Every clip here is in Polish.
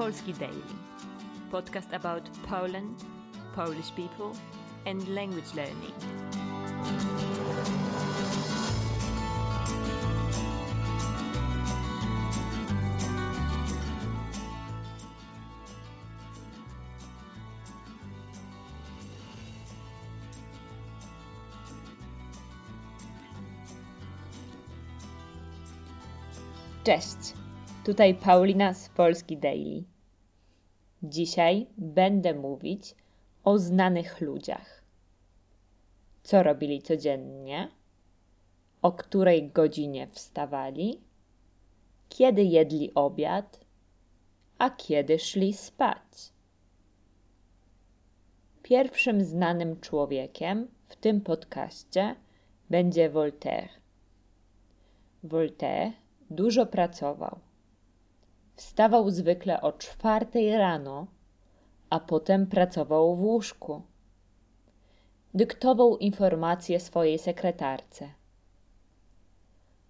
Polski Daily, podcast about Poland, Polish people, and language learning. Cześć, tutaj Paulina z Polski Daily. Dzisiaj będę mówić o znanych ludziach. Co robili codziennie? O której godzinie wstawali? Kiedy jedli obiad? A kiedy szli spać? Pierwszym znanym człowiekiem w tym podcaście będzie Voltaire. Voltaire dużo pracował. Wstawał zwykle o czwartej rano, a potem pracował w łóżku. Dyktował informacje swojej sekretarce.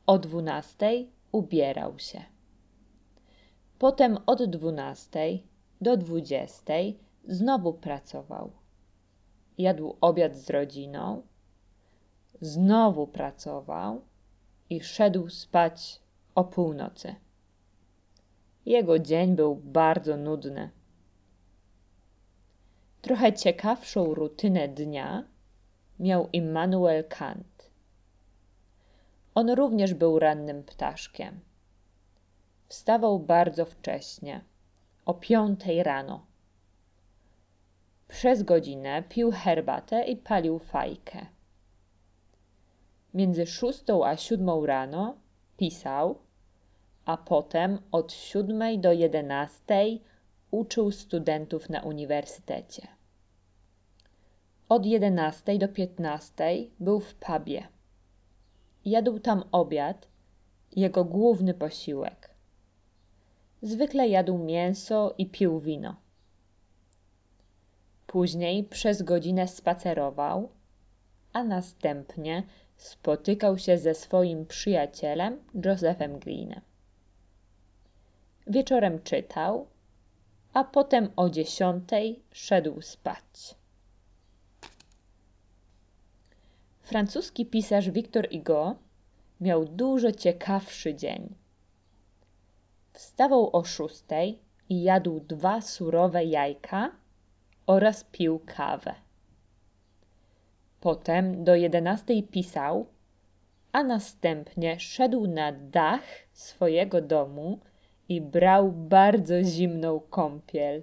O dwunastej ubierał się. Potem od dwunastej do dwudziestej znowu pracował. Jadł obiad z rodziną, znowu pracował i szedł spać o północy. Jego dzień był bardzo nudny. Trochę ciekawszą rutynę dnia miał Immanuel Kant. On również był rannym ptaszkiem. Wstawał bardzo wcześnie, o piątej rano. Przez godzinę pił herbatę i palił fajkę. Między szóstą a siódmą rano pisał, a potem od siódmej do jedenastej uczył studentów na uniwersytecie. Od jedenastej do piętnastej był w pubie. Jadł tam obiad, jego główny posiłek. Zwykle jadł mięso i pił wino. Później przez godzinę spacerował, a następnie spotykał się ze swoim przyjacielem Josephem Greenem. Wieczorem czytał, a potem o dziesiątej szedł spać. Francuski pisarz Victor Hugo miał dużo ciekawszy dzień. Wstawał o szóstej i jadł dwa surowe jajka oraz pił kawę. Potem do jedenastej pisał, a następnie szedł na dach swojego domu i brał bardzo zimną kąpiel.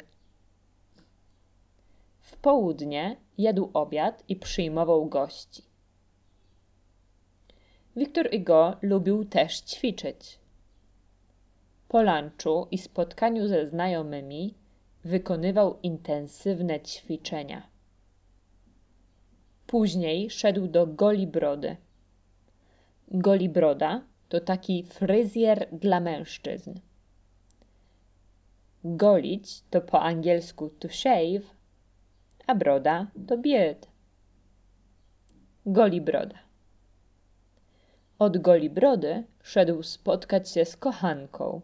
W południe jadł obiad i przyjmował gości. Wiktor Hugo lubił też ćwiczyć. Po lunchu i spotkaniu ze znajomymi wykonywał intensywne ćwiczenia. Później szedł do Golibrody. Golibroda to taki fryzjer dla mężczyzn. Golić to po angielsku to shave, a broda to beard. Golibroda. Od Golibrody szedł spotkać się z kochanką.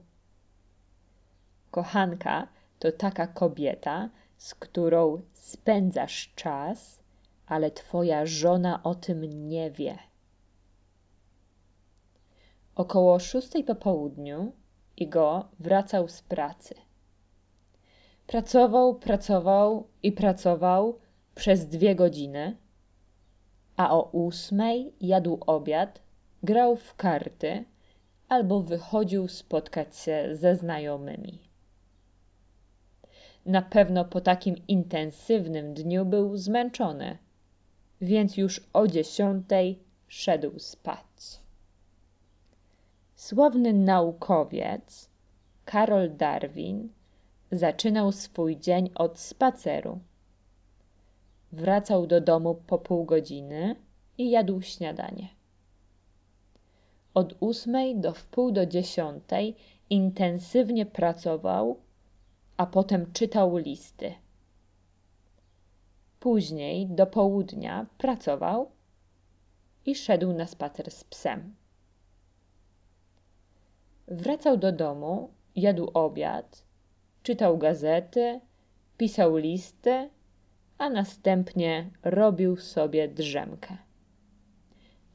Kochanka to taka kobieta, z którą spędzasz czas ale twoja żona o tym nie wie. Około szóstej po południu Igo wracał z pracy. Pracował, pracował i pracował przez dwie godziny, a o ósmej jadł obiad, grał w karty albo wychodził spotkać się ze znajomymi. Na pewno po takim intensywnym dniu był zmęczony więc już o dziesiątej szedł spać. Sławny naukowiec Karol Darwin zaczynał swój dzień od spaceru. Wracał do domu po pół godziny i jadł śniadanie. Od ósmej do wpół do dziesiątej intensywnie pracował, a potem czytał listy. Później do południa pracował i szedł na spacer z psem. Wracał do domu, jadł obiad, czytał gazety, pisał listy, a następnie robił sobie drzemkę.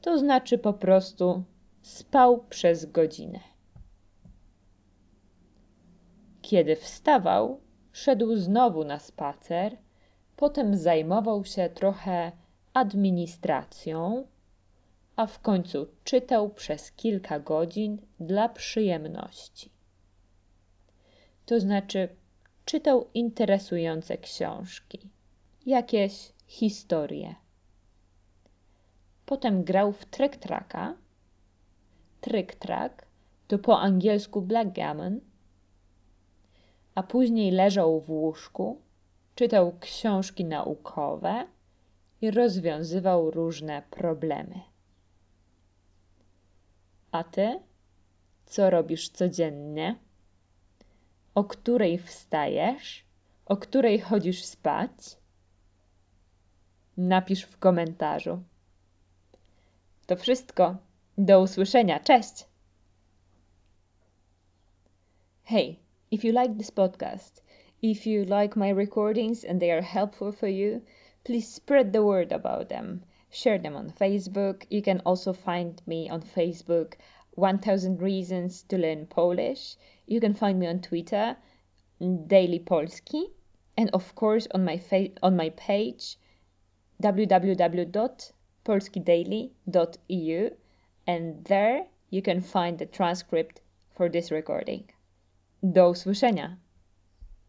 To znaczy po prostu spał przez godzinę. Kiedy wstawał, szedł znowu na spacer, potem zajmował się trochę administracją, a w końcu czytał przez kilka godzin dla przyjemności. To znaczy, czytał interesujące książki, jakieś historie. Potem grał w trick-tracka. Trick-track to po angielsku blackgammon, a później leżał w łóżku, czytał książki naukowe i rozwiązywał różne problemy. A ty? Co robisz codziennie? O której wstajesz? O której chodzisz spać? Napisz w komentarzu. To wszystko. Do usłyszenia. Cześć! Hey, if you like this podcast, if you like my recordings and they are helpful for you, please spread the word about them. Share them on Facebook. You can also find me on Facebook, 1000 Reasons to Learn Polish. You can find me on Twitter, Daily Polski, and of course on my fa- on my page www.polskidaily.eu and there you can find the transcript for this recording. Do usłyszenia!